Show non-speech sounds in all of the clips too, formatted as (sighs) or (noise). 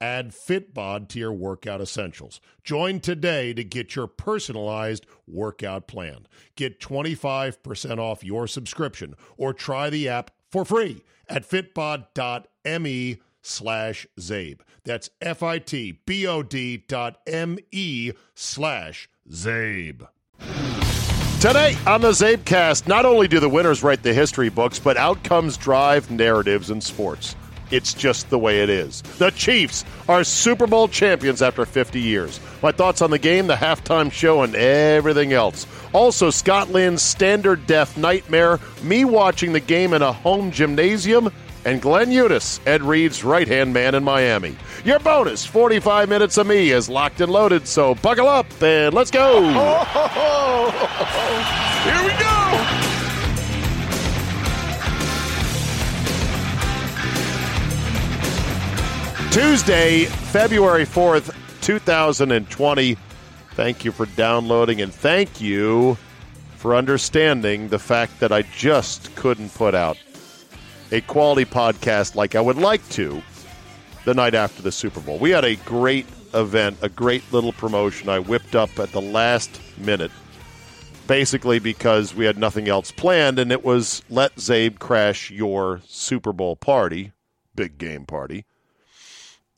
Add Fitbod to your workout essentials. Join today to get your personalized workout plan. Get 25% off your subscription or try the app for free at fitbod.me slash Zabe. That's F-I-T-B-O-D dot M-E slash Zabe. Today on the Zabecast, not only do the winners write the history books, but outcomes drive narratives in sports. It's just the way it is. The Chiefs are Super Bowl champions after 50 years. My thoughts on the game, the halftime show, and everything else. Also, Scott Lynn's standard death nightmare, me watching the game in a home gymnasium, and Glenn Eunice, Ed Reed's right hand man in Miami. Your bonus 45 minutes of me is locked and loaded, so buckle up and let's go. (laughs) Here we go. Tuesday, February 4th, 2020. Thank you for downloading and thank you for understanding the fact that I just couldn't put out a quality podcast like I would like to the night after the Super Bowl. We had a great event, a great little promotion I whipped up at the last minute, basically because we had nothing else planned, and it was let Zabe crash your Super Bowl party, big game party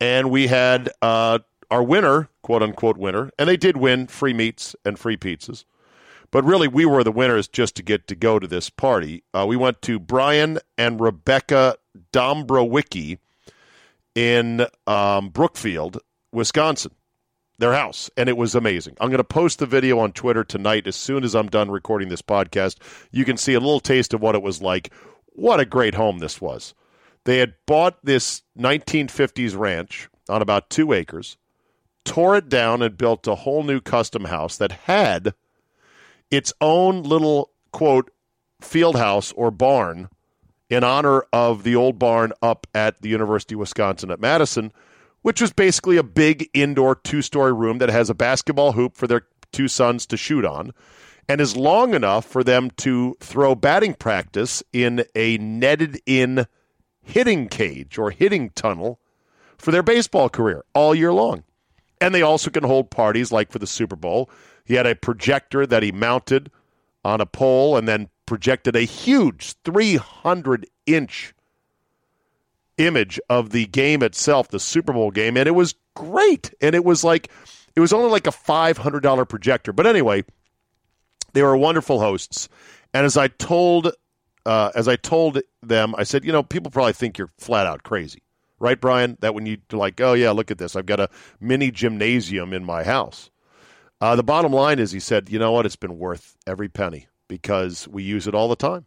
and we had uh, our winner, quote unquote winner, and they did win free meats and free pizzas. But really, we were the winners just to get to go to this party. Uh, we went to Brian and Rebecca Dombrowicki in um, Brookfield, Wisconsin, their house, and it was amazing. I'm going to post the video on Twitter tonight as soon as I'm done recording this podcast. You can see a little taste of what it was like. What a great home this was. They had bought this 1950s ranch on about two acres, tore it down, and built a whole new custom house that had its own little, quote, field house or barn in honor of the old barn up at the University of Wisconsin at Madison, which was basically a big indoor two story room that has a basketball hoop for their two sons to shoot on and is long enough for them to throw batting practice in a netted in hitting cage or hitting tunnel for their baseball career all year long. And they also can hold parties like for the Super Bowl. He had a projector that he mounted on a pole and then projected a huge 300 inch image of the game itself, the Super Bowl game. And it was great. And it was like, it was only like a $500 projector. But anyway, they were wonderful hosts. And as I told uh, as I told them, I said, you know, people probably think you're flat out crazy, right, Brian? That when you like, oh yeah, look at this, I've got a mini gymnasium in my house. Uh, the bottom line is, he said, you know what, it's been worth every penny because we use it all the time,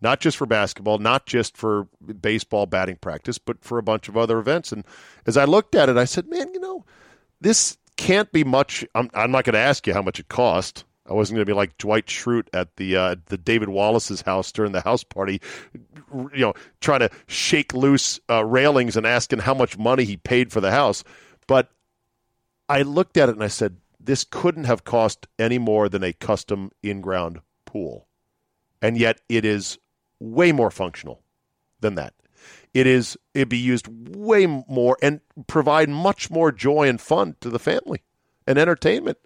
not just for basketball, not just for baseball batting practice, but for a bunch of other events. And as I looked at it, I said, man, you know, this can't be much. I'm, I'm not going to ask you how much it cost. I wasn't going to be like Dwight Schrute at the uh, the David Wallace's house during the house party, you know, trying to shake loose uh, railings and asking how much money he paid for the house. But I looked at it and I said, this couldn't have cost any more than a custom in-ground pool, and yet it is way more functional than that. It is it'd be used way more and provide much more joy and fun to the family and entertainment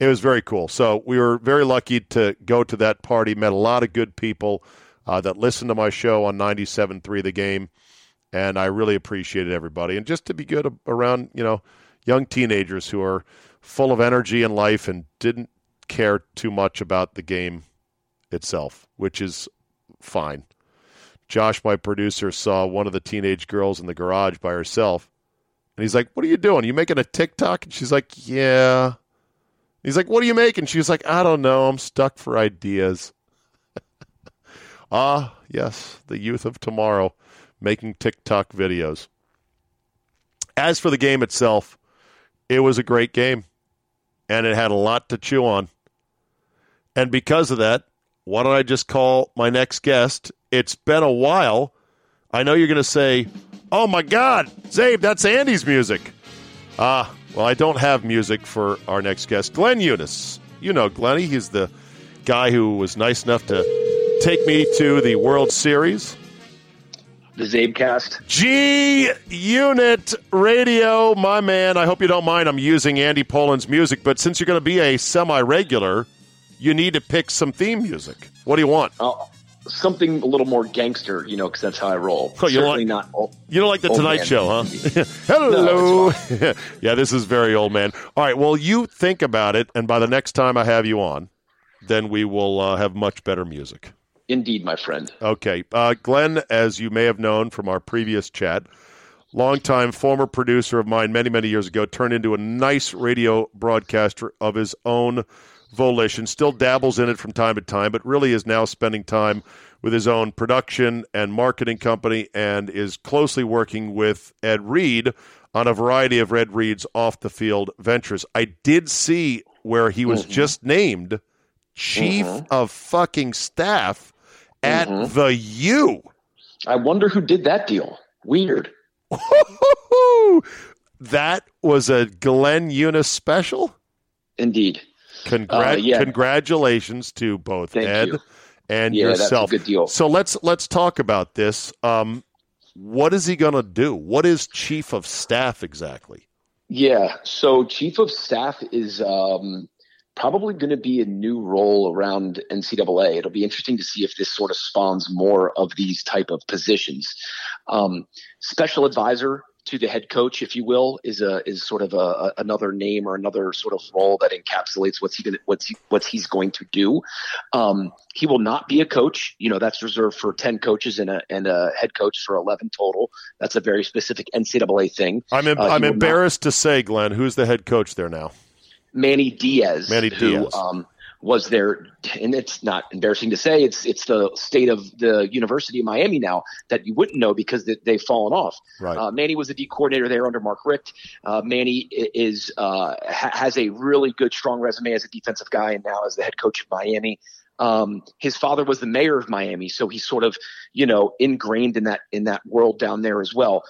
it was very cool. So we were very lucky to go to that party. Met a lot of good people uh, that listened to my show on 97.3 The Game, and I really appreciated everybody. And just to be good around, you know, young teenagers who are full of energy and life and didn't care too much about the game itself, which is fine. Josh, my producer, saw one of the teenage girls in the garage by herself And he's like, What are you doing? Are you making a TikTok? And she's like, Yeah. He's like, What are you making? She was like, I don't know. I'm stuck for ideas. (laughs) ah, yes, the youth of tomorrow making TikTok videos. As for the game itself, it was a great game, and it had a lot to chew on. And because of that, why don't I just call my next guest? It's been a while. I know you're going to say, oh my God, Zabe, that's Andy's music. Ah, well, I don't have music for our next guest, Glenn Eunice. You know Glenny. He's the guy who was nice enough to take me to the World Series the Zabecast. G Unit Radio, my man. I hope you don't mind. I'm using Andy Poland's music, but since you're going to be a semi regular, you need to pick some theme music. What do you want? Uh, something a little more gangster, you know, because that's how I roll. Oh, you Certainly like, not. Old, you don't like the Tonight man. Show, huh? (laughs) Hello. No, (laughs) yeah, this is very old man. All right, well, you think about it, and by the next time I have you on, then we will uh, have much better music. Indeed, my friend. Okay. Uh, Glenn, as you may have known from our previous chat, longtime former producer of mine many, many years ago, turned into a nice radio broadcaster of his own volition, still dabbles in it from time to time, but really is now spending time with his own production and marketing company and is closely working with Ed Reed on a variety of Ed Reed's off the field ventures. I did see where he was Mhm. just named chief Mhm. of fucking staff at Mhm. the U. I wonder who did that deal. Weird. (laughs) that was a Glenn Eunice special. Indeed. Congrat- Uh, yeah. Congratulations to both Thank Ed you. and Yeah, yourself. good deal. So let's let's talk about this. Um, what is he going to do? What is chief of staff exactly? Yeah. So chief of staff is um, probably going to be a new role around NCAA. It'll be interesting to see if this sort of spawns more of these type of positions. Um, special advisor to the head coach, if you will, is a is sort of a, a another name or another sort of role that encapsulates what's he gonna, what's he, what's he's going to do. Um, he will not be a coach. You know that's reserved for ten coaches and a and a head coach for eleven total. That's a very specific NCAA thing. I'm em- Uh, I'm will not- embarrassed to say, Glenn, who's the head coach there now? Manny Diaz, Manny who Diaz. um, was there, and it's not embarrassing to say it's it's the state of the University of Miami now that you wouldn't know because they, they've fallen off. Right. Uh, Manny was the D coordinator there under Mark Richt. Uh, Manny is uh, ha- has a really good, strong resume as a defensive guy, and now as the head coach of Miami. Um, his father was the mayor of Miami, so he's sort of you know ingrained in that in that world down there as well.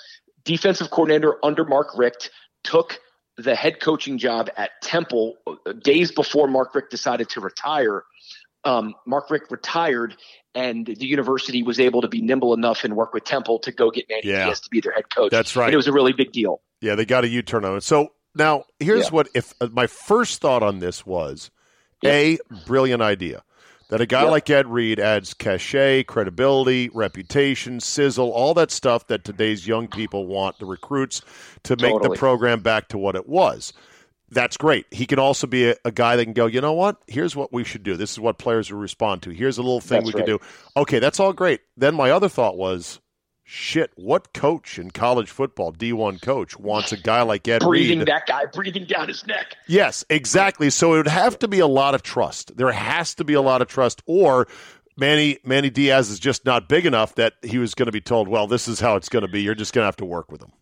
Defensive coordinator under Mark Richt took the head coaching job at Temple uh, days before Mark Richt decided to retire. Um, Mark Richt retired, and the university was able to be nimble enough and work with Temple to go get Manny Yeah. Diaz to be their head coach. That's right. And it was a really big deal. Yeah, they got a U turn on it. So now here's Yeah. what if uh, my first thought on this was a brilliant idea that a guy Yep. like Ed Reed adds cachet, credibility, reputation, sizzle, all that stuff that today's young people want the recruits to make the program back to what it was. That's great. He can also be a, a guy that can go, you know what? Here's what we should do. This is what players will respond to. Here's a little thing That's we can right. do. Okay, that's all great. Then my other thought was, shit, what coach in college football, D1 coach, wants a guy like Ed Breathing Reed? that guy, breathing down his neck. Yes, exactly. So it would have to be a lot of trust. There has to be a lot of trust, or Manny Manny Diaz is just not big enough that he was going to be told, "Well, this is how it's going to be. You're just going to have to work with him."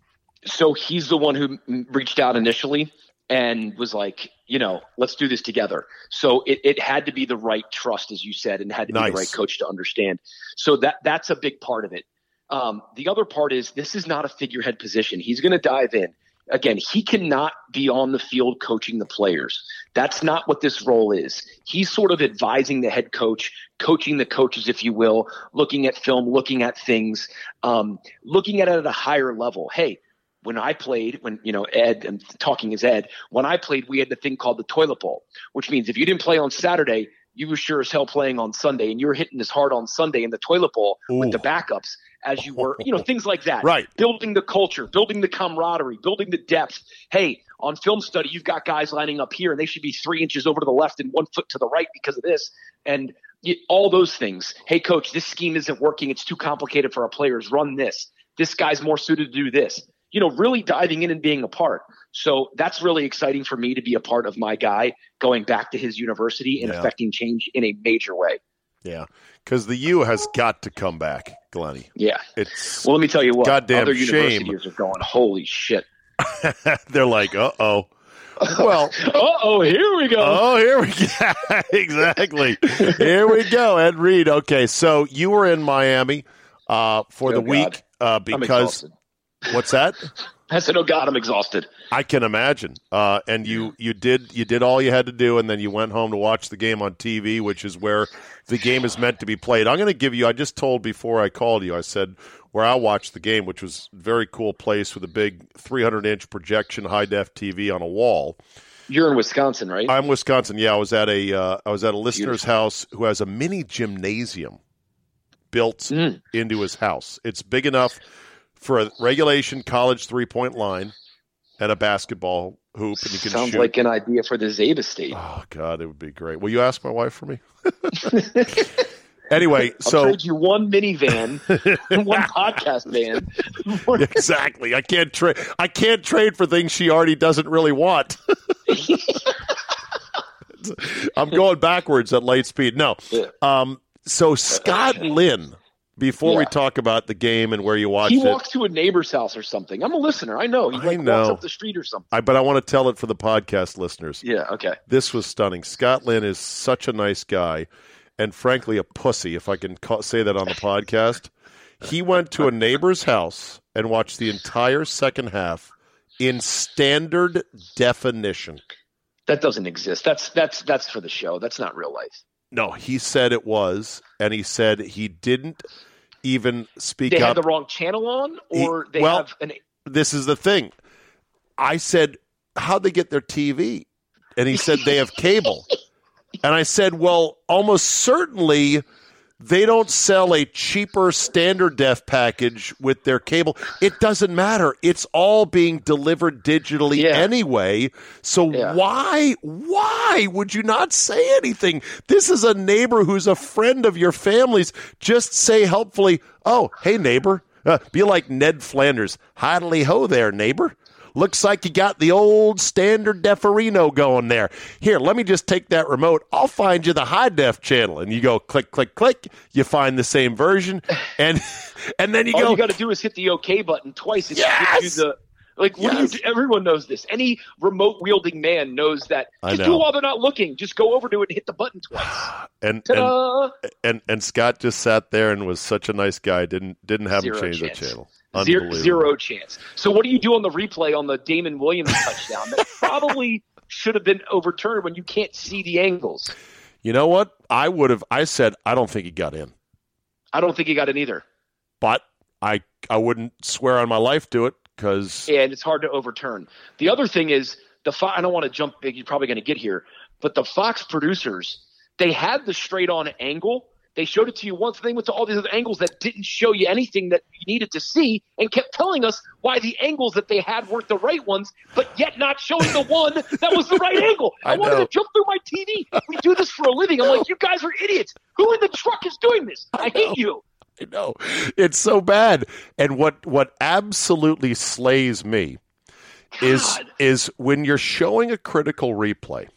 So he's the one who reached out initially and was like, you know, let's do this together. So it, it had to be the right trust, as you said, and had to be the right coach to understand. So that that's a big part of it. Um, the other part is this is not a figurehead position. He's going to dive in. Again, he cannot be on the field coaching the players. That's not what this role is. He's sort of advising the head coach, coaching the coaches, if you will, looking at film, looking at things, um, looking at it at a higher level. Hey, when I played, when you know Ed, and talking is Ed. When I played, we had the thing called the toilet bowl, which means if you didn't play on Saturday, you were sure as hell playing on Sunday, and you were hitting as hard on Sunday in the toilet bowl with the backups as you were, you know, (laughs) things like that. Right. Building the culture, building the camaraderie, building the depth. Hey, on film study, you've got guys lining up here, and they should be three inches over to the left and one foot to the right because of this, and all those things. Hey, coach, this scheme isn't working. It's too complicated for our players. Run this. This guy's more suited to do this you know, really diving in and being a part. So that's really exciting for me to be a part of my guy going back to his university and Yeah. affecting change in a major way. Yeah, because the U has got to come back, Glenny. Yeah. It's Well, let me tell you what. Goddamn other shame. universities are going, holy shit. (laughs) they're like, uh oh. Well, (laughs) Uh oh, here we go. oh, here we (laughs) go. exactly. Here we go, Ed Reed. Okay, so you were in Miami uh, for Oh, the God. week uh, because. What's that? I said, oh God, I'm exhausted. I can imagine. Uh, and you you did you did all you had to do, and then you went home to watch the game on TV, which is where the game is meant to be played. I'm going to give you. I just told before I called you. I said where I watched the game, which was a very cool place with a big 300 inch projection high def TV on a wall. You're in Wisconsin, right? I'm Wisconsin. Yeah, I was at a uh, I was at a listener's house who has a mini gymnasium built Mm. into his house. It's big enough for a regulation college three point line and a basketball hoop, and you can Sounds shoot. like an idea for the Zeta State. oh God, it would be great. Will you ask my wife for me? (laughs) (laughs) anyway, I'll so trade you one minivan, (laughs) and one podcast van. exactly, I can't trade. I can't trade for things she already doesn't really want. I'm going backwards at light speed. No. Um, so Scott Lynn, before we talk about the game and where you watched he it, walks to a neighbor's house or something. I'm a listener. I know. He like know. walks up the street or something. I, but I want to tell it for the podcast listeners. Yeah. Okay. This was stunning. Scott Lynn is such a nice guy, and frankly, a pussy. If I can ca- say that on the podcast, he went to a neighbor's house and watched the entire second half in standard definition. That doesn't exist. That's that's that's for the show. That's not real life. No, he said it was, and he said he didn't even speak They up. had the wrong channel on, He- or they well- have an. this is the thing. I said, How'd they get their TV? And he said, They have cable. (laughs) And I said, Well, almost certainly they don't sell a cheaper standard def package with their cable. It doesn't matter. It's all being delivered digitally Yeah. anyway. So Yeah. why why would you not say anything? This is a neighbor who's a friend of your family's. Just say helpfully, "Oh, hey neighbor." Uh, be like Ned Flanders. Hiddly ho there, neighbor. Looks like you got the old standard deferino going there. Here, let me just take that remote. I'll find you the high def channel. And you go click, click, click. You find the same version. And (laughs) and then you All go, All you got to do is hit the OK button twice. And Yes! gives you the like. What Yes! do you do? Everyone knows this. Any remote wielding man knows that. I Just know. do it while they're not looking. Just go over to it and hit the button twice. (sighs) and, and Ta-da! and and Scott just sat there and was such a nice guy. Didn't didn't have Zero him change chance. the channel. Zero, chance. So what do you do on the replay on the Damien Williams touchdown that (laughs) probably should have been overturned when you can't see the angles? You know what? I would have. I said I don't think he got in, I don't think he got it either. but I I wouldn't swear on my life to it because and it's hard to overturn. The other thing is the Fo- I don't want to jump big. You're probably going to get here, but the Fox producers they had the straight on angle. They showed it to you once. They went to all these other angles that didn't show you anything that you needed to see, and kept telling us why the angles that they had weren't the right ones, but yet not showing the one that was the right angle. (laughs) I, I wanted know. to jump through my TV. We do this for a living. I'm like, you guys are idiots. Who in the truck is doing this? I, know. hate you. I know it's so bad. And what what absolutely slays me is is when you're showing a critical replay.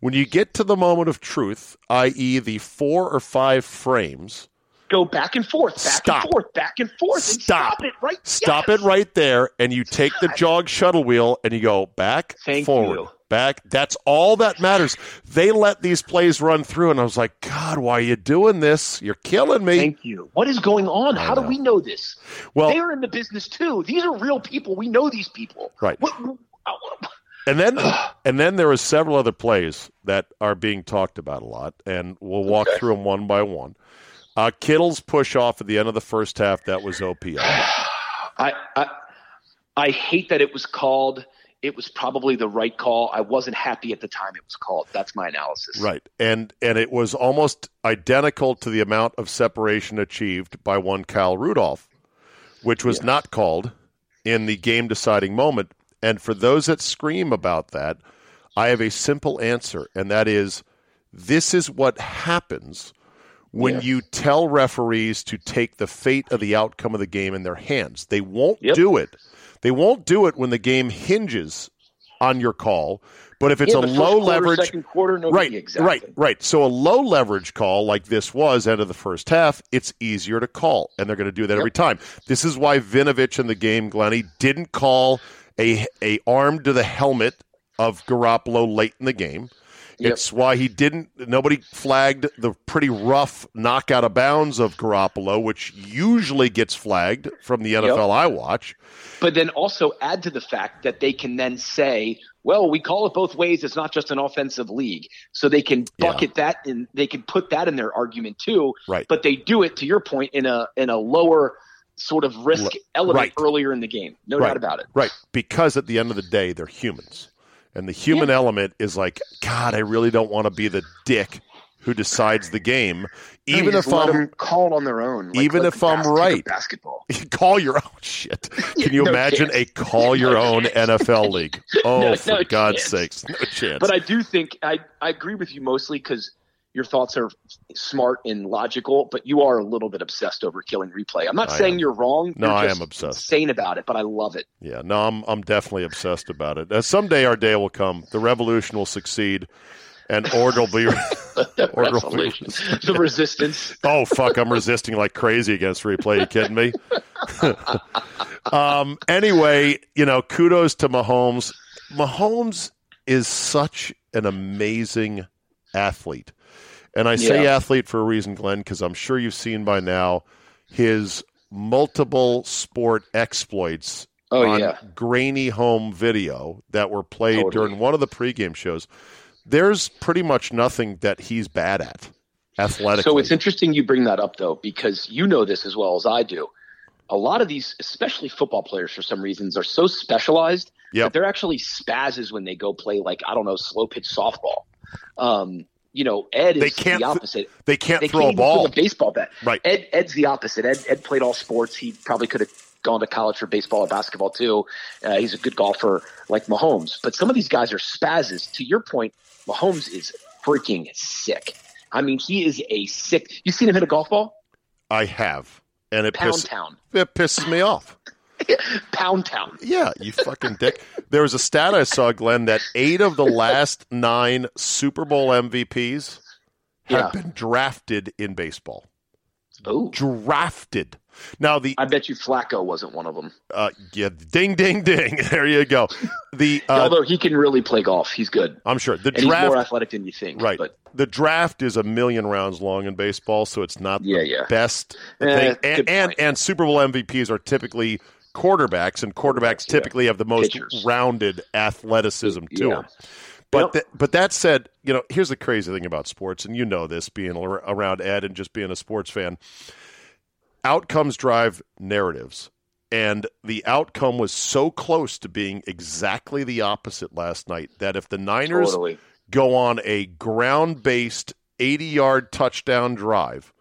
When you get to the moment of truth, i.e., the four or five frames, Go back and forth, back Stop. and forth, back and forth, and Stop. stop it right. Stop Yes. it right there, and you take the jog shuttle wheel and you go back, Thank forward, you. back. That's all that matters. They let these plays run through, and I was like, God, why are you doing this? You're killing me. Thank you. What is going on? How do we know this? well, they are in the business too. These are real people. We know these people. Right. What, and then (sighs) and then there are several other plays that are being talked about a lot, and we'll walk Okay. through them one by one. Uh, Kittle's push off at the end of the first half that was OPI. (sighs) I, I I hate that it was called. It was probably the right call. I wasn't happy at the time it was called. That's my analysis. Right. And and it was almost identical to the amount of separation achieved by one Kyle Rudolph, which was Yes. not called in the game deciding moment. And for those that scream about that, I have a simple answer, and that is this is what happens when you tell referees to take the fate of the outcome of the game in their hands. They won't Yep. do it. They won't do it when the game hinges on your call. But if it's Yeah, a low quarter, leverage, second quarter, no right, exactly. right, right. So a low leverage call like this was end of the first half, it's easier to call, and they're going to do that Yep. every time. This is why Vinovich in the game, Glenny, didn't call a a arm to the helmet of Garoppolo late in the game. Yep. It's why he didn't. Nobody flagged the pretty rough knockout of bounds of Garoppolo, which usually gets flagged from the NFL I watch. But then also add to the fact that they can then say, well, we call it both ways. It's not just an offensive league. So they can Yeah. bucket that and they can put that in their argument too. Right. But they do it to your point in a in a lower sort of risk element right. earlier in the game. No Right. doubt about it. Right. Because at the end of the day, they're humans. And the human element is like, God, I really don't want to be the dick who decides the game. Even if I'm called on their own. Like, even if I'm bas- right. basketball. (laughs) call your own (laughs) shit. (laughs) Can you No imagine chance. a call your No own chance. NFL league? Oh, No- for God's chance. sakes. No chance. But I do think I, I agree with you mostly because your thoughts are smart and logical, but you are a little bit obsessed over killing replay. I'm not I saying am. you're wrong. No, You're I am obsessed. Insane about it, but I love it. yeah, no, I'm I'm definitely obsessed about it. Uh, someday our day will come. The revolution will succeed and order will be (laughs) The Or go revolution. the resistance. Oh fuck, I'm resisting like crazy against replay. You kidding me? (laughs) um anyway, you know, kudos to Mahomes. Mahomes is such an amazing athlete. And I say Yeah. athlete for a reason, Glenn, because I'm sure you've seen by now his multiple sport exploits Oh on yeah. grainy home video that were played Totally. during one of the pregame shows. There's pretty much nothing that he's bad at athletically. So it's interesting you bring that up though, because you know this as well as I do. A lot of these, especially football players, for some reasons, are so specialized Yep. that they're actually spazzes when they go play like I don't know slow pitch softball. Um, you know, Ed is They can't the opposite. they can't they throw can't a ball. a baseball bat. Right. Ed Ed's the opposite. Ed Ed played all sports. He probably could have gone to college for baseball or basketball too. Uh, he's a good golfer like Mahomes. But some of these guys are spazzes. To your point, Mahomes is freaking sick. I mean, he is a sick. You seen him hit a golf ball? I have, and it Pound pisses town, it pisses me off. (laughs) pound town. Yeah, you fucking dick. There was a stat I saw, Glenn, that eight of the last nine Super Bowl MVPs have Yeah. been drafted in baseball. Oh, Drafted. Now the I bet you Flacco wasn't one of them. uh, yeah, ding, ding, ding. (laughs) There you go. The uh, Although he can really play golf, he's good, I'm sure the and he's draft more athletic than you think. Right. But the draft is a million rounds long in baseball, so it's not Yeah, the yeah. best Eh, thing. And, and and Super Bowl MVPs are typically quarterbacks, and quarterbacks Quarterbacks, yeah. typically have the most Pitchers. rounded athleticism to Yeah. them. But th- but that said, you know, here's the crazy thing about sports, and you know this, being around Ed and just being a sports fan. Outcomes drive narratives. And the outcome was so close to being exactly the opposite last night that if the Niners totally. go on a ground based 80 yard touchdown drive.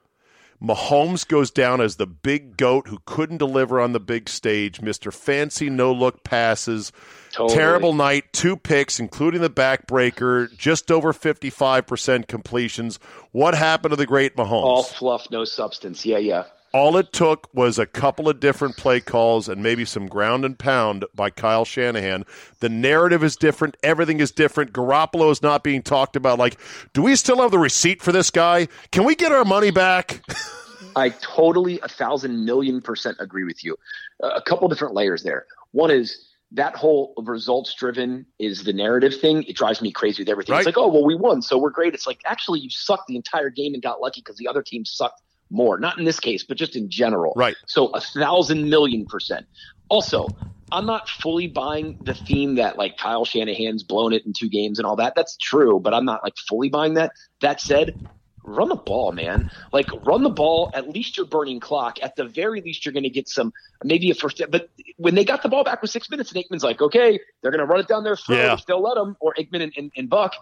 Mahomes goes down as the big goat who couldn't deliver on the big stage, Mr. Fancy no look passes. Totally. Terrible night, two picks, including the backbreaker, just over 55% completions. What happened to the great Mahomes? All fluff, no substance. Yeah, yeah. All it took was a couple of different play calls and maybe some ground and pound by Kyle Shanahan. The narrative is different. Everything is different. Garoppolo is not being talked about. Like, do we still have the receipt for this guy? Can we get our money back? (laughs) I totally a thousand million percent agree with you. Uh, a couple different layers there. One is that whole results driven is the narrative thing. It drives me crazy with everything. Right. It's like, oh well, we won, so we're great. It's like actually you sucked the entire game and got lucky because the other team sucked more. Not in this case, but just in general. Right. So a thousand million percent. Also, I'm not fully buying the theme that like Kyle Shanahan's blown it in two games and all that. That's true, but I'm not like fully buying that. That said, run the ball, man. Like run the ball. At least you're burning clock. At the very least, you're going to get some maybe a first. But when they got the ball back with six minutes, and Aikman's like, okay, they're going to run it down their throat. Yeah. They'll let them, or Aikman and, and, and Buck.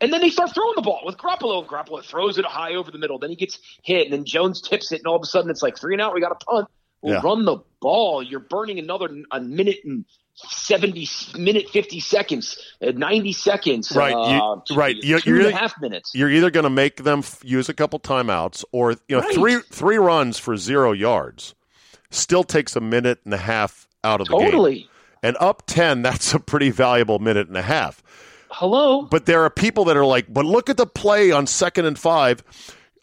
And then they start throwing the ball with Garoppolo. Garoppolo throws it high over the middle. Then he gets hit, and then Jones tips it, and all of a sudden it's like three and out. We got a punt. Well, Yeah. run the ball. You're burning another a minute and seventy minute fifty seconds, uh, ninety seconds. Right, you- uh, right. You- two you're and a half minutes. You're either going to make them f- use a couple timeouts or, you know, Right. three three runs for zero yards still takes a minute and a half out of the game. Totally. And up 10, (laughs) that's a pretty valuable minute and a half. Hello. But there are people that are like, but look at the play on second and five.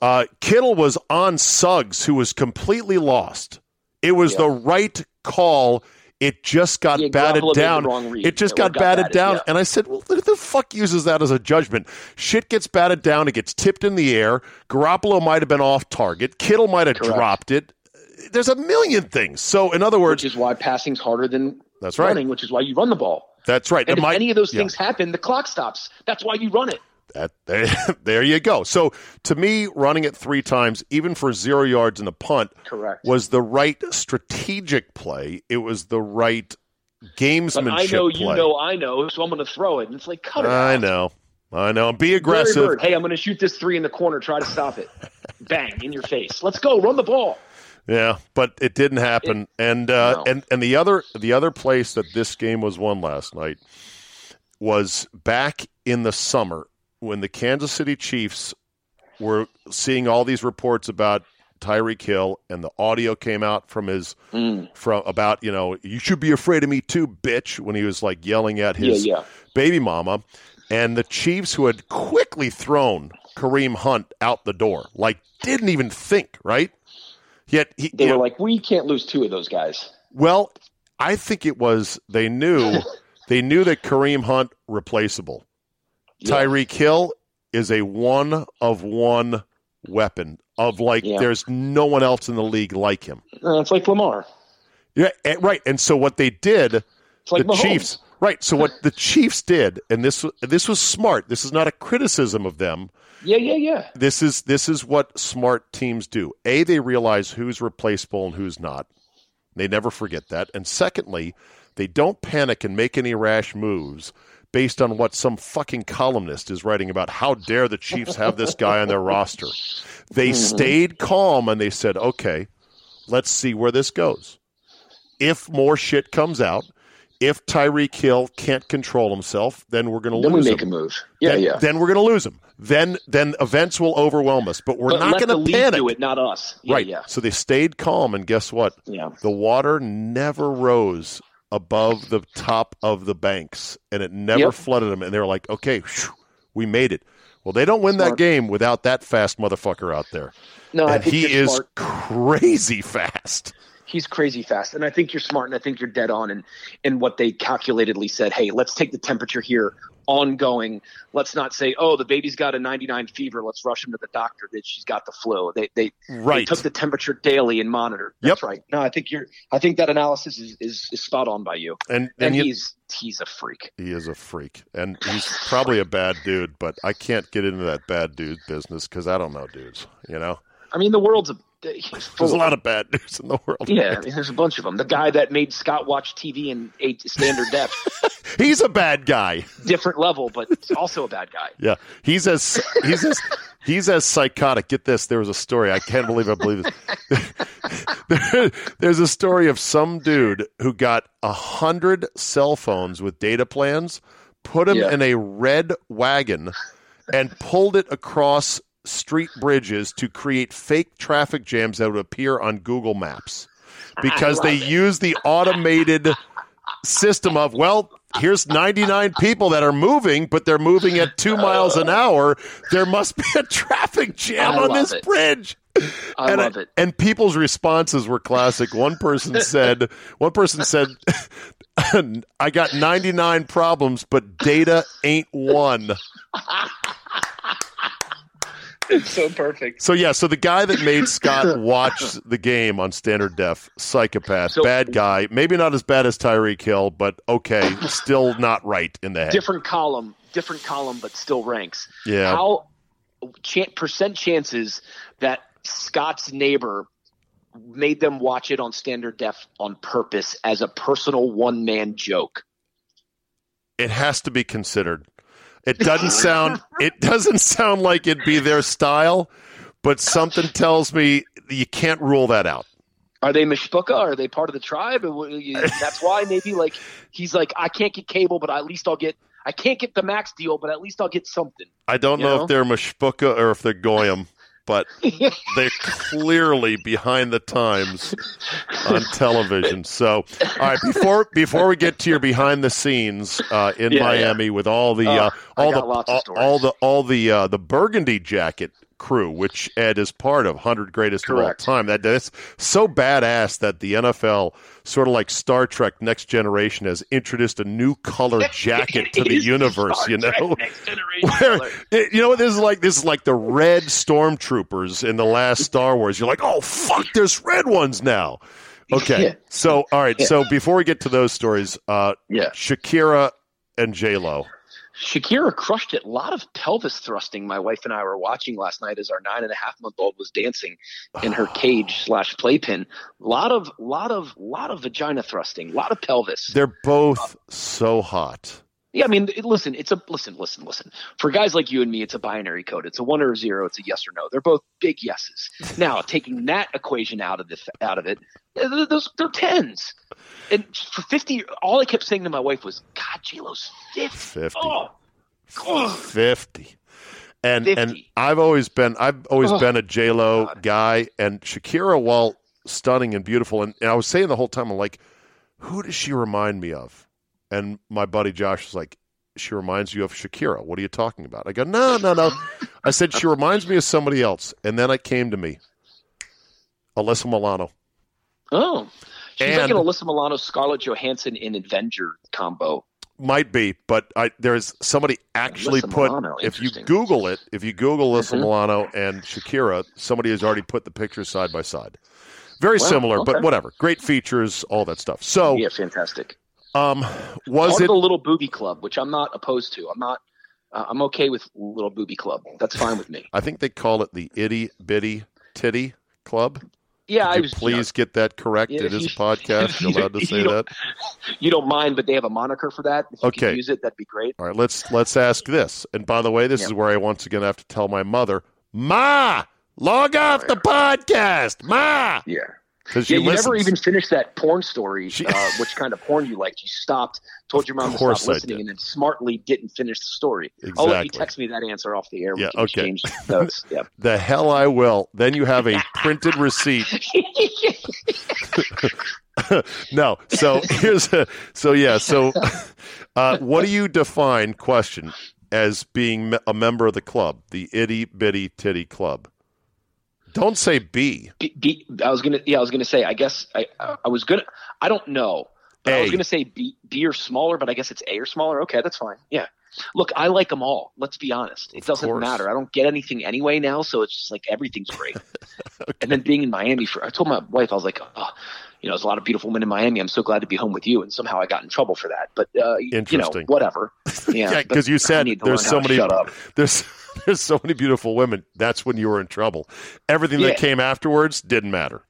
Uh, Kittle was on Suggs, who was completely lost. It was Yeah. the right call. It just got Yeah, batted Garoppolo made the down. It just got, got batted, batted, down. yeah. And I said, well, who the fuck uses that as a judgment? Shit gets batted down. It gets tipped in the air. Garoppolo might have been off target. Kittle might have Correct. dropped it. There's a million things. So, in other words, which is why passing's harder than That's right. running, which is why you run the ball. That's right. And It if might- any of those yeah. things happen, the clock stops. That's why you run it. That there, (laughs) there you go. So to me, running it three times, even for zero yards in a punt, Correct. was the right strategic play. It was the right But gamesmanship I know play. you know I know, so I'm going to throw it. And it's like, cut it I out. know, I know. Be aggressive. Hey, I'm going to shoot this three in the corner. Try to stop it. (laughs) Bang in your face. Let's go. Run the ball. Yeah, but it didn't happen. and uh, No. and and the other the other place that this game was won last night was back in the summer when the Kansas City Chiefs were seeing all these reports about Tyreek Hill, and the audio came out from his Mm. from about you know you should be afraid of me too, bitch, when he was like yelling at Yeah, his yeah. baby mama, and the Chiefs who had quickly thrown Kareem Hunt out the door, like didn't even think, right? Yet he, They were know, like, we can't lose two of those guys. well, I think it was they knew (laughs) they knew that Kareem Hunt replaceable. Yeah. Tyreek Hill is a one of one weapon of like Yeah. there's no one else in the league like him. Uh, it's like Lamar. Yeah, and- right. And so what they did, It's like the Mahomes. Chiefs, right? So what the Chiefs did, and this this was smart. This is not a criticism of them. Yeah, yeah, yeah. This is this is what smart teams do. A, they realize who's replaceable and who's not. They never forget that. And secondly, they don't panic and make any rash moves based on what some fucking columnist is writing about how dare the Chiefs have this guy on their roster. They (laughs) stayed calm and they said, "Okay, let's see where this goes. If more shit comes out, if Tyreek Hill can't control himself, then we're going to Then we lose make him a move. Yeah, then, yeah. then we're going to lose him. Then then events will overwhelm us, but we're but not going to panic. do it, not us. Yeah, right. Yeah. So they stayed calm, and guess what? Yeah. The water never rose above the top of the banks, and it never Yep. flooded them. And they were like, "Okay, phew, we made it." Well, they don't win that game without that fast motherfucker out there, No, I and he is smart. crazy fast. He's crazy fast. And i think you're smart and i think you're dead on in in what they calculatedly said hey let's take the temperature here ongoing. Let's not say oh the baby's got a 99 fever. Let's rush him to the doctor that she's got the flu. They they, they took the temperature daily and monitored. That's right. No i think you're i think that analysis is is, is spot on by you. And and, and you, he's he's a freak. He is a freak, and he's probably a bad dude. But I can't get into that bad dude business because I don't know dudes. You know, i mean the world's a there's a lot of bad news in the world. yeah, I mean, there's a bunch of them. The guy that made Scott watch TV in eight standard depth, (laughs) He's a bad guy. different level, but also a bad guy. Yeah, he's as he's as he's as psychotic. Get this, there was a story. I can't believe I believe this. There- (laughs) There's a story of some dude who got a hundred cell phones with data plans, put them Yeah. in a red wagon, and pulled it across street bridges to create fake traffic jams that would appear on Google Maps because they use the automated system of well here's 99 people that are moving but they're moving at two miles an hour. There must be a traffic jam I on this it. bridge. I and love it. and people's responses were classic. One person said one person said (laughs) i got 99 problems but data ain't one It's so perfect. so yeah so the guy that made scott (laughs) watch the game on standard def psychopath So- bad guy maybe not as bad as tyreek hill but okay still not right in the head Different column, different column, but still ranks. Yeah. How chan percent chances that Scott's neighbor made them watch it on standard def on purpose as a personal one man joke? it has to be considered. It doesn't (laughs) sound it doesn't sound like it'd be their style, but something tells me you can't rule that out. Are they Mishpuka? Are they part of the tribe? And what- you- That's why maybe like he's like I can't get cable, but at least I'll get. I can't get the max deal, but at least I'll get something. I don't You know, know? if they're Mashpuka or if they're Goyim. But (laughs) they're clearly behind the times on television. So, all right, before before we get to your behind the scenes uh, in Yeah, Miami with all the uh, I all the all, all the all the uh, the burgundy jacket crew, which Ed is part of, hundred greatest Correct. of all time. That that's so badass that the NFL, sort of like Star Trek Next Generation, has introduced a new color (laughs) jacket to the universe. Star you know, (laughs) where it- you know what this is like? This is like the red stormtroopers in the last Star Wars. You're like, oh fuck, there's red ones now. Okay, Yeah. so all right, Yeah. so before we get to those stories, uh, Yeah. Shakira and J Lo. Shakira crushed it. A lot of pelvis thrusting. My wife and I were watching last night as our nine and a half month old was dancing in her (sighs) cage slash playpen. A lot of, lot of, lot of vagina thrusting. A lot of pelvis. They're both so hot. Yeah, I mean, listen, it's a listen, listen, listen. For guys like you and me, it's a binary code. It's a one or a zero. It's a yes or no. They're both big yeses. (laughs) Now, taking that equation out of the out of it, those they're tens. And for fifty, all I kept saying to my wife was, "God, J-Lo's 50. 50. Oh, 50. And and I've always been I've always Oh, been a J Lo oh, God. guy and Shakira while stunning and beautiful and, and I was saying the whole time I'm like who does she remind me of? And my buddy Josh was like she reminds you of Shakira. What are you talking about? I go, no, no, no. I said she reminds me of somebody else. And then it came to me. Alyssa Milano. Oh, she's And- like an Alyssa Milano, Scarlett Johansson in Avenger combo. Might be, but I, there's somebody actually Alyssa put. Milano, if you. Google it, if you Google Alyssa Mhm. Milano and Shakira, somebody has already put the pictures side by side. Very Wow, similar, but whatever. Great features, all that stuff. So, yeah, fantastic. um, was it? the little booby club, which I'm not opposed to. I'm not. Uh, I'm okay with little booby club. That's fine with me. (laughs) I think they call it the itty bitty titty club. Yeah, I was please get that correct? Yeah, it is a (laughs) podcast. You're allowed to (laughs) say that. (laughs) You don't mind, but they have a moniker for that. If you Okay. use it, that'd be great. All right, let's let's ask this. And by the way, this Yeah. is where I once again have to tell my mother, Ma, log off the podcast, Ma, Yeah. Because Yeah, you listens. never even finished that porn story. She- uh, which kind of porn you liked? You stopped, told your mom to stop listening, and then smartly didn't finish the story. I'll let you text me that answer off the air. Yeah, okay. exchange notes. (laughs) Yeah. The hell I will. Then you have a (laughs) printed receipt. (laughs) no. So here's a, so yeah. So uh, what do you define question as being a member of the club, the itty bitty titty club? Don't say B. B, B, I was gonna, yeah, I was gonna say. I guess I, I was gonna. I don't know. But I was gonna say B, B or smaller, but I guess it's A or smaller. Okay, that's fine. Yeah. Look, I like them all. Let's be honest. It Of doesn't course. matter. I don't get anything anyway now, so it's just like everything's great. (laughs) And then being in Miami for, I told my wife, I was like, oh, you know, there's a lot of beautiful women in Miami. I'm so glad to be home with you. And somehow I got in trouble for that. But uh, you know, whatever. (laughs) Yeah, Yeah, you said there's so many- Shut up. There's (laughs) there's so many beautiful women. That's when you were in trouble. Everything Yeah. that came afterwards didn't matter.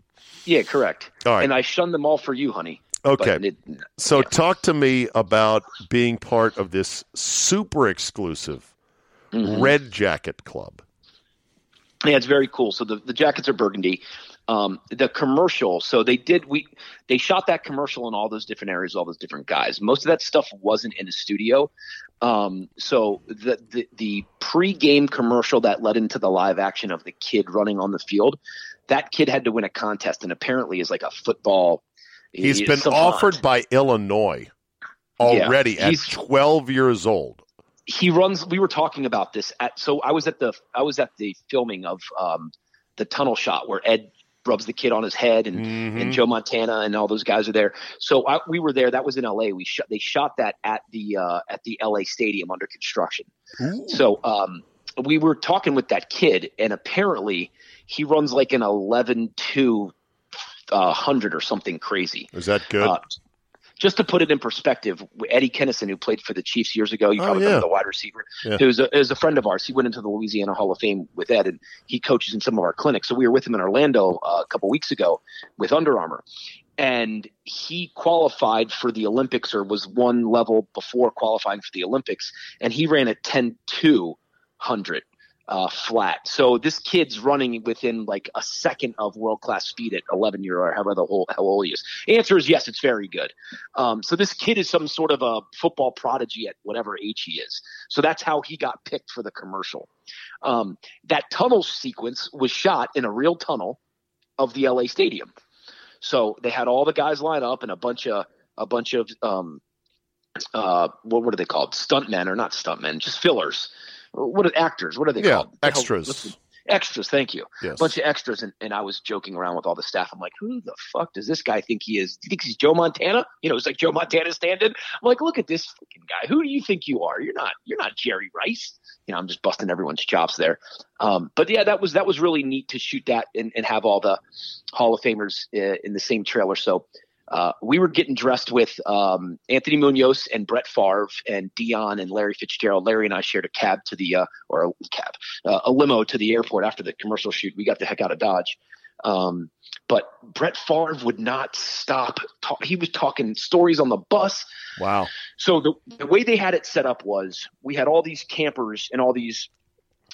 Yeah, correct. All right. And I shunned them all for you, honey. Okay. It, So Yeah. talk to me about being part of this super exclusive Mhm. Red Jacket Club. Yeah, it's very cool. So the, the jackets are burgundy. Um, the commercial, so they did we they shot that commercial in all those different areas, all those different guys. Most of that stuff wasn't in the studio. Um, so the the the pre-game commercial that led into the live action of the kid running on the field, that kid had to win a contest, and apparently is like a football. He's he's been offered by Illinois already Yeah, at he's- 12 years old. he runs we were talking about this at so i was at the i was at the filming of um the tunnel shot where ed rubs the kid on his head and Mhm. and joe montana and all those guys are there so I, we were there that was in la we shot they shot that at the uh at the la stadium under construction Ooh. so um we were talking with that kid and apparently he runs like an 11 2 uh, 100 or something crazy Is that good? uh, just to put it in perspective, Eddie Kennison, who played for the Chiefs years ago, you Oh, probably yeah. remember the wide receiver, Yeah. who's a, is a friend of ours. He went into the Louisiana Hall of Fame with Ed, and he coaches in some of our clinics. So we were with him in Orlando uh, a couple weeks ago with Under Armour, and he qualified for the Olympics or was one level before qualifying for the Olympics, and he ran a 10 2 hundred. Uh, flat. So this kid's running within like a second of world class speed at 11 year or however the whole how old he is. Answer is yes, it's very good. Um, so this kid is some sort of a football prodigy at whatever age he is. So that's how he got picked for the commercial. Um, that tunnel sequence was shot in a real tunnel of the LA Stadium. So they had all the guys line up and a bunch of a bunch of um, uh, what what are they called? Stuntmen or not stuntmen? Just fillers what are actors? What are they yeah, called? Extras. Extras, thank you. Yes. A bunch of extras, and, and I was joking around with all the staff. I'm like, who the fuck does this guy think he is? Do you think he's Joe Montana? You know, it's like Joe Montana standing. I'm like, look at this fucking guy. Who do you think you are? You're not. You're not Jerry Rice. You know, I'm just busting everyone's chops there. Um, but yeah, that was that was really neat to shoot that and, and have all the Hall of Famers uh, in the same trailer. So uh, we were getting dressed with um, Anthony Munoz and Brett Favre and Deion and Larry Fitzgerald. Larry and I shared a cab to the uh, or a cab, uh, a limo to the airport after the commercial shoot. We got the heck out of Dodge. Um, but Brett Favre would not stop. Talk, he was talking stories on the bus. Wow. So the, the way they had it set up was we had all these campers and all these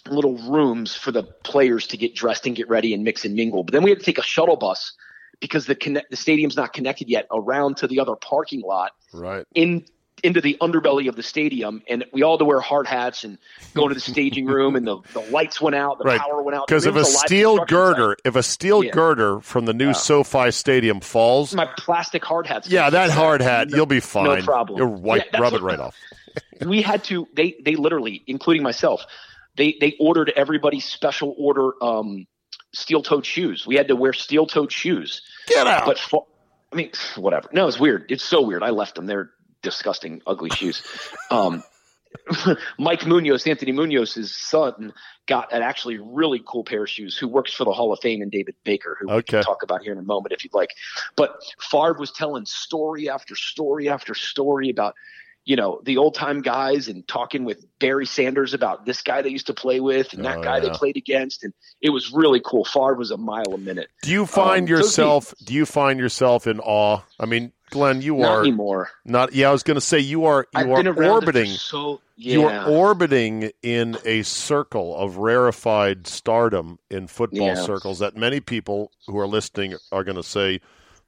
little rooms for the players to get dressed and get ready and mix and mingle. But then we had to take a shuttle bus because the connect, the stadium's not connected yet around to the other parking lot right. in into the underbelly of the stadium. And we all had to wear hard hats and go into the staging room and the, the lights went out the right. power went out. Because if a steel girder if a steel Yeah. girder from the new SoFi Stadium falls my plastic hard hats yeah that hard hat you'll be fine. No problem. you'll wipe Yeah, rub it right off. (laughs) We had to they they literally including myself they they ordered everybody special order um steel toed shoes we had to wear steel toed shoes get out but fa- I mean, (sighs) whatever. No, it's weird. It's so weird. I left them. They're disgusting, ugly shoes. Um, (laughs) Mike Munoz, Anthony Munoz's son, got an actually really cool pair of shoes. Who works for the Hall of Fame and David Baker, who we Okay. can talk about here in a moment if you'd like. But Favre was telling story after story after story about you know the old time guys and talking with Barry Sanders about this guy they used to play with and that Oh, guy yeah. they played against, and it was really cool. Favre was a mile a minute. do you find Um, so yourself do you find yourself in awe i mean glenn you Not are anymore. not yeah i was going to say you are I've you been are around it for orbiting so yeah. You are orbiting in a circle of rarefied stardom in football Yeah. circles that many people who are listening are going to say,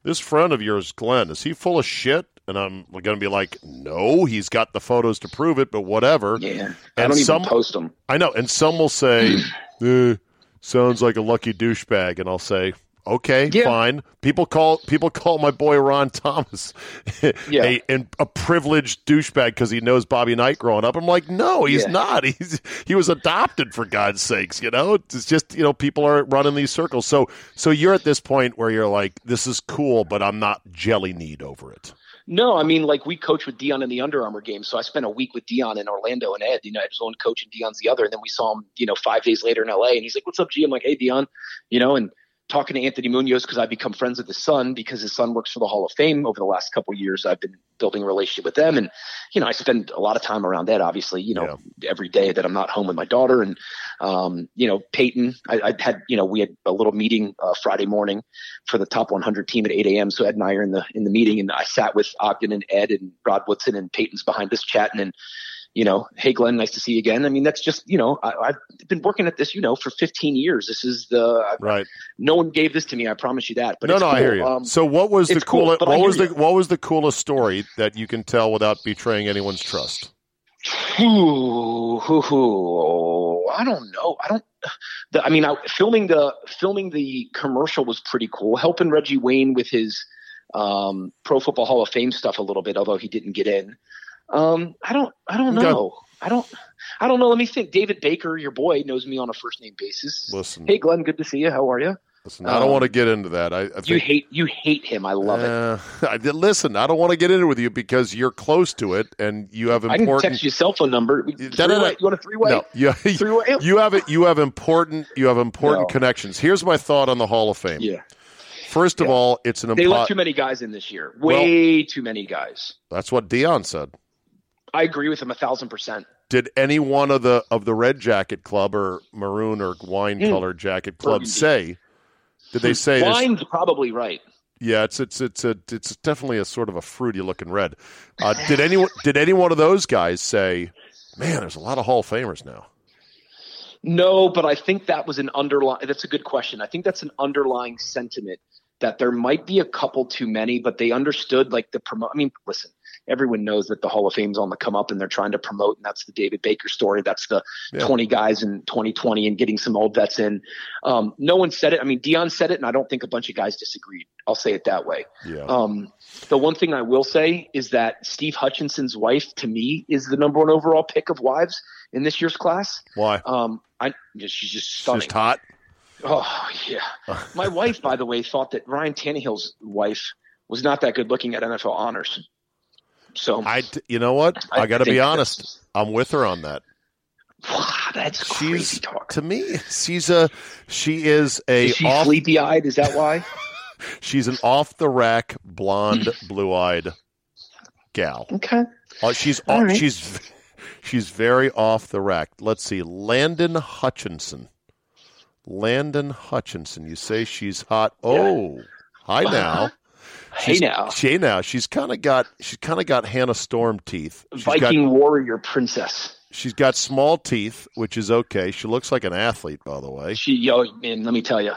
This friend of yours, Glenn, is he full of shit? And I'm going to be like, No, he's got the photos to prove it, but whatever. yeah. I don't some- even post them. I know. And some will say, (clears throat) eh, Sounds like a lucky douchebag. And I'll say, Okay, Yeah. fine. People call people call my boy Ron Thomas (laughs) Yeah. a, a privileged douchebag because he knows Bobby Knight growing up. I'm like, no, he's Yeah. not. (laughs) He's he was adopted for God's sakes. You know, it's just you know people are running these circles. So so you're at this point where you're like, this is cool, but I'm not jelly need over it. No, I mean like we coach with Deion in the Under Armour game, so I spent a week with Deion in Orlando and Ed. You know, Ed's one coach and Deion's the other, and then we saw him, you know, five days later in LA, and he's like, "What's up, G?" I'm like, "Hey, Deion," you know, and talking to Anthony Munoz because I've become friends with his son because his son works for the Hall of Fame over the last couple of years. I've been building a relationship with them, and you know, I spend a lot of time around that. Obviously, you know, every day that I'm not home with my daughter, and um, you know, Peyton. I, I had, you know, we had a little meeting uh, Friday morning for the top 100 team at 8 a.m. So Ed and I are in the in the meeting, and I sat with Ogden and Ed and Rod Woodson and Peyton's behind us chatting, and you know, hey Glenn, nice to see you again. I mean, that's just you know, I, I've been working at this, you know, for 15 years. This is the Right. no one gave this to me. I promise you that. But no, it's no, I hear you. Um, so what was the cool, coolest? I what was hear the you. what was the coolest story that you can tell without betraying anyone's trust? Ooh, hoo. I don't know. I don't. The, I mean, I, filming the filming the commercial was pretty cool. Helping Reggie Wayne with his um, Pro Football Hall of Fame stuff a little bit, although he didn't get in. Um, I don't. I don't Okay. know. I don't. I don't know. Let me think. David Baker, your boy, knows me on a first name basis. Listen, Hey, Glenn, good to see you. How are you? listen. I don't um, want to get into that. I, I think, You hate you hate him. I love it. Uh, (laughs) I did listen. I don't want to get into it with you because you're close to it and you have important. I can text you cell phone number. Three-way- You want a three way? no, (laughs) you, Three way? you have it. You have important. You have important No. connections. Here's my thought on the Hall of Fame. Yeah. First of Yeah. all, it's an They let too many guys in this year. Way too many guys. That's what Deion said. I agree with him a thousand percent. Did any one of the of the red jacket club or maroon or wine Mm. colored jacket club Burgundy. say? Did they say this? Wine's probably right. Yeah, it's it's it's a it's definitely a sort of a fruity looking red. Uh, did anyone did any one of those guys say, "Man, there's a lot of Hall of Famers now"? No, but I think that was an underlying. That's a good question. I think that's an underlying sentiment that there might be a couple too many, but they understood like the promote. I mean, listen, everyone knows that the Hall of Fame's on the come up and they're trying to promote, and that's the David Baker story. That's the yeah. 20 guys in 2020 and getting some old vets in. Um, no one said it. I mean, Deion said it, and I don't think a bunch of guys disagreed. I'll say it that way. Yeah. Um, the one thing I will say is that Steve Hutchinson's wife, to me, is the number one overall pick of wives in this year's class. Why? Um, I she's just stunning. She's hot. Oh yeah. (laughs) My wife, by the way, thought that Ryan Tannehill's wife was not that good looking at NFL honors. So I, you know what? I, I got to be honest. I'm with her on that. Wow, that's she's, crazy talk. To me, she's a she is a is she off, sleepy eyed. Is that why? (laughs) she's an off the rack blonde, (laughs) blue eyed gal. Okay. Uh, she's off, right. she's she's very off the rack. Let's see, Landon Hutchinson. Landon Hutchinson. You say she's hot. Oh, yeah. hi now. She's, hey now, hey now, she's kind of got she's kind of got Hannah Storm teeth. She's Viking got, warrior princess. She's got small teeth, which is okay. She looks like an athlete, by the way. She, yo, man, let me tell you.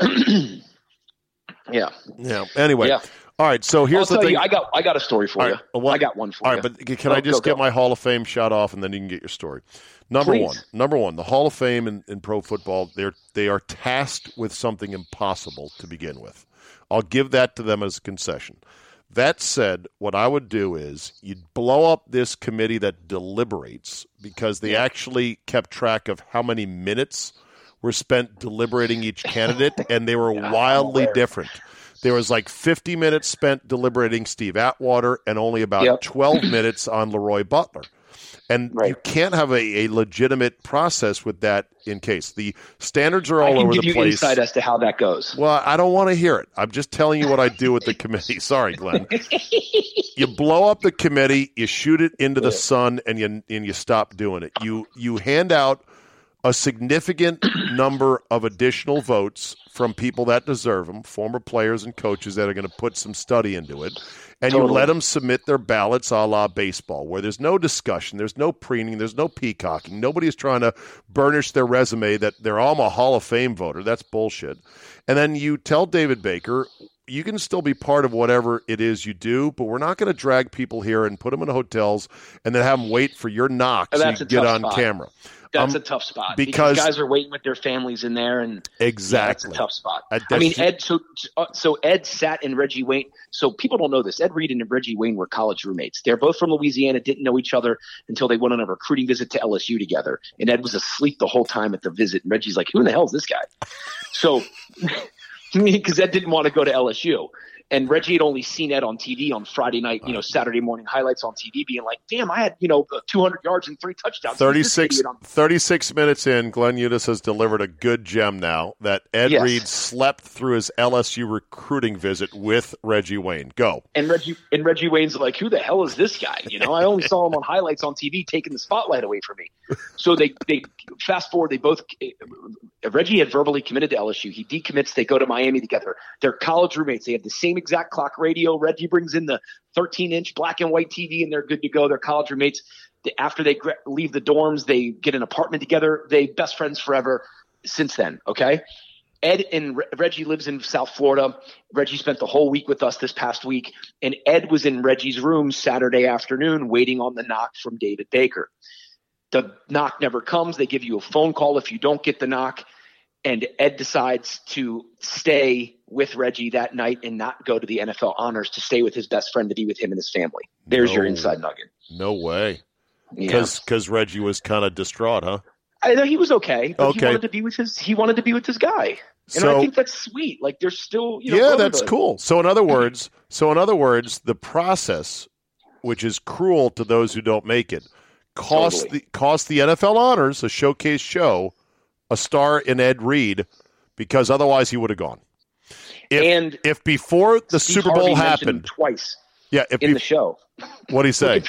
(clears throat) yeah. Yeah. Anyway. Yeah. All right. So here's the thing. You, I got I got a story for right, you. I got one for all you. All right, but can I oh, just go, get go. my Hall of Fame shot off, and then you can get your story. Number Please. one, number one, the Hall of Fame in, in pro football, they're they are tasked with something impossible to begin with. I'll give that to them as a concession. That said, what I would do is you'd blow up this committee that deliberates because they actually kept track of how many minutes were spent deliberating each candidate, and they were (laughs) wildly different. There was like 50 minutes spent deliberating Steve Atwater and only about yep. 12 minutes on Leroy Butler. And right. you can't have a, a, legitimate process with that in case the standards are all over the you place. Insight as to how that goes. Well, I don't want to hear it. I'm just telling you what I do with the committee. (laughs) Sorry, Glenn. (laughs) you blow up the committee, you shoot it into the sun, and you and you stop doing it. You you hand out a significant (clears throat) number of additional votes from people that deserve them, former players and coaches that are going to put some study into it and totally. you let them submit their ballots a la baseball, where there's no discussion, there's no preening, there's no peacocking. Nobody is trying to burnish their resume that they're all a Hall of Fame voter. That's bullshit. And then you tell David Baker, you can still be part of whatever it is you do, but we're not going to drag people here and put them in hotels and then have them wait for your knock so you get on spot. camera that's um, a tough spot because, because, guys are waiting with their families in there, and exactly, yeah, a tough spot. I, I mean, Ed. So uh, so Ed sat and Reggie Wayne. So people don't know this. Ed Reed and Reggie Wayne were college roommates. They're both from Louisiana. Didn't know each other until they went on a recruiting visit to LSU together. And Ed was asleep the whole time at the visit. And Reggie's like, "Who in the hell is this guy?" So. (laughs) because Ed didn't want to go to LSU and Reggie had only seen Ed on TV on Friday night, you know, Saturday morning highlights on TV, being like, damn, I had, you know, uh, 200 yards and three touchdowns. 36, 36 minutes in, Glenn Eunice has delivered a good gem now that Ed yes. Reed slept through his LSU recruiting visit with Reggie Wayne. Go. And Reggie, and Reggie Wayne's like, who the hell is this guy? You know, I only saw him on highlights on TV taking the spotlight away from me. So they, they fast forward, they both, Reggie had verbally committed to LSU. He decommits, they go to Miami together. They're college roommates. They have the same exact clock radio. Reggie brings in the 13 inch black and white TV and they're good to go. They're college roommates. After they leave the dorms, they get an apartment together. They best friends forever since then. Okay. Ed and Re- Reggie lives in South Florida. Reggie spent the whole week with us this past week, and Ed was in Reggie's room Saturday afternoon waiting on the knock from David Baker. The knock never comes. They give you a phone call if you don't get the knock and Ed decides to stay with Reggie that night and not go to the NFL honors to stay with his best friend to be with him and his family. There's no, your inside nugget. No way. Because yeah. because Reggie was kind of distraught, huh? I know he was okay, but okay. he wanted to be with his he wanted to be with his guy. And so, I think that's sweet. Like there's still you know, Yeah, that's cool. So in other words, so in other words, the process which is cruel to those who don't make it cost totally. the cost the NFL honors, a showcase show, a star in Ed Reed because otherwise he would have gone. If, and if before the Steve Super Bowl Harvey happened twice, yeah, in be, the show, what did he (laughs) say?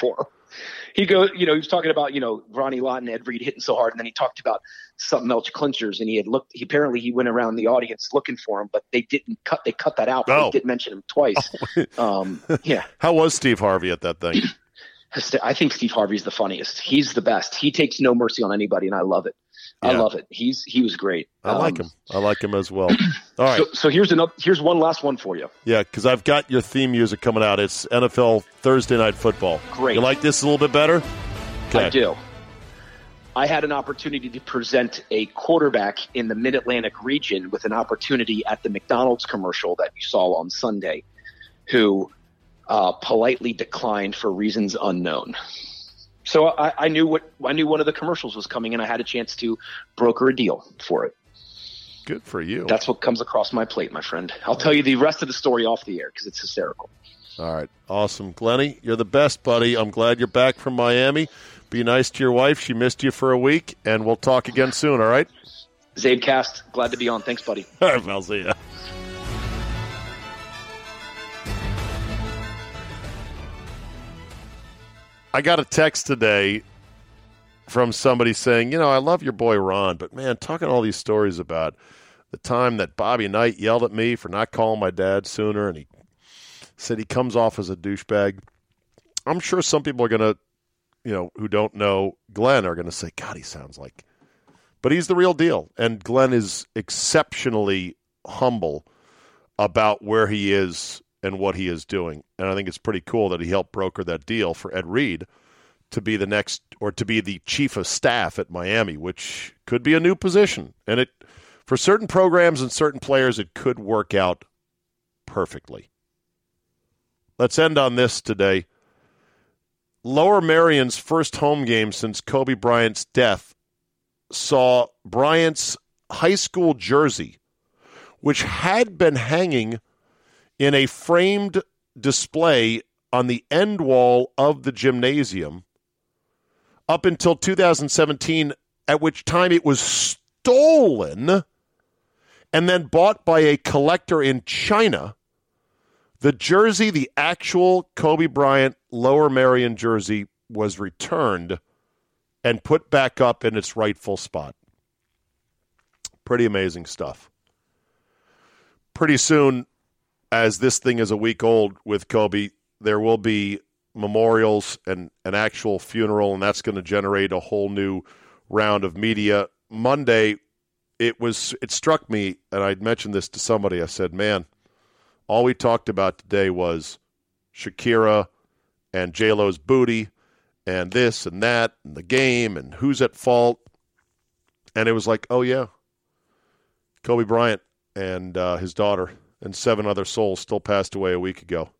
he goes, you know, he was talking about, you know, Ronnie Lott and Ed Reed hitting so hard, and then he talked about something else, clinchers, and he had looked. He apparently he went around the audience looking for him, but they didn't cut. They cut that out. But oh. They did mention him twice. (laughs) Oh. um, yeah. (laughs) How was Steve Harvey at that thing? (clears throat) I think Steve Harvey's the funniest. He's the best. He takes no mercy on anybody, and I love it. I love it. He's he was great. I like Um, him. I like him as well. (clears throat) All right. So, so here's another. Here's one last one for you. Yeah, because I've got your theme music coming out. It's NFL Thursday Night Football. Great. You like this a little bit better? I do. I had an opportunity to present a quarterback in the Mid Atlantic region with an opportunity at the McDonald's commercial that you saw on Sunday, who uh, politely declined for reasons unknown. So I, I knew what I knew one of the commercials was coming, and I had a chance to broker a deal for it. Good for you. That's what comes across my plate, my friend. I'll tell you the rest of the story off the air because it's hysterical. All right. Awesome. Glenny, you're the best, buddy. I'm glad you're back from Miami. Be nice to your wife. She missed you for a week, and we'll talk again soon, all right? Zabecast, glad to be on. Thanks, buddy. (laughs) All right, I'll see ya. I got a text today from somebody saying, you know, I love your boy Ron, but man, talking all these stories about the time that Bobby Knight yelled at me for not calling my dad sooner, and he said he comes off as a douchebag. I'm sure some people are going to, you know, who don't know Glenn are going to say, God, he sounds like. But he's the real deal. And Glenn is exceptionally humble about where he is and what he is doing. And I think it's pretty cool that he helped broker that deal for Ed Reed to be the next or to be the chief of staff at Miami, which could be a new position. And it for certain programs and certain players it could work out perfectly. Let's end on this today. Lower Merion's first home game since Kobe Bryant's death saw Bryant's high school jersey, which had been hanging in a framed display on the end wall of the gymnasium up until 2017, at which time it was stolen and then bought by a collector in China. The jersey, the actual Kobe Bryant Lower Merion jersey, was returned and put back up in its rightful spot. Pretty amazing stuff. Pretty soon, as this thing is a week old with Kobe, there will be memorials and an actual funeral, and that's going to generate a whole new round of media. Monday, it was it struck me, and I'd mentioned this to somebody. I said, "Man, all we talked about today was Shakira and J Lo's booty, and this and that, and the game, and who's at fault." And it was like, "Oh yeah, Kobe Bryant and uh, his daughter and seven other souls still passed away a week ago."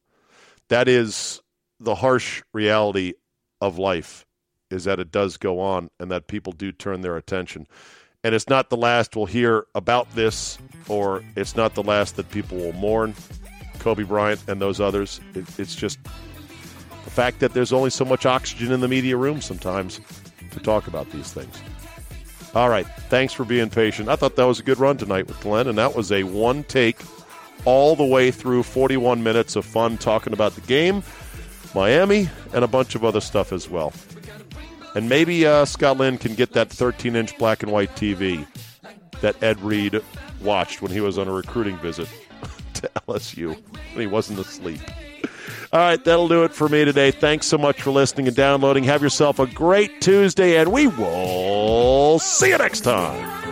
That is the harsh reality of life is that it does go on and that people do turn their attention. And it's not the last we'll hear about this, or it's not the last that people will mourn Kobe Bryant and those others. It, it's just the fact that there's only so much oxygen in the media room sometimes to talk about these things. All right. Thanks for being patient. I thought that was a good run tonight with Glenn, and that was a one take all the way through 41 minutes of fun talking about the game, Miami, and a bunch of other stuff as well. And maybe uh, Scott Lynn can get that 13 inch black and white TV that Ed Reed watched when he was on a recruiting visit (laughs) to LSU when he wasn't asleep. All right, that'll do it for me today. Thanks so much for listening and downloading. Have yourself a great Tuesday, and we will see you next time.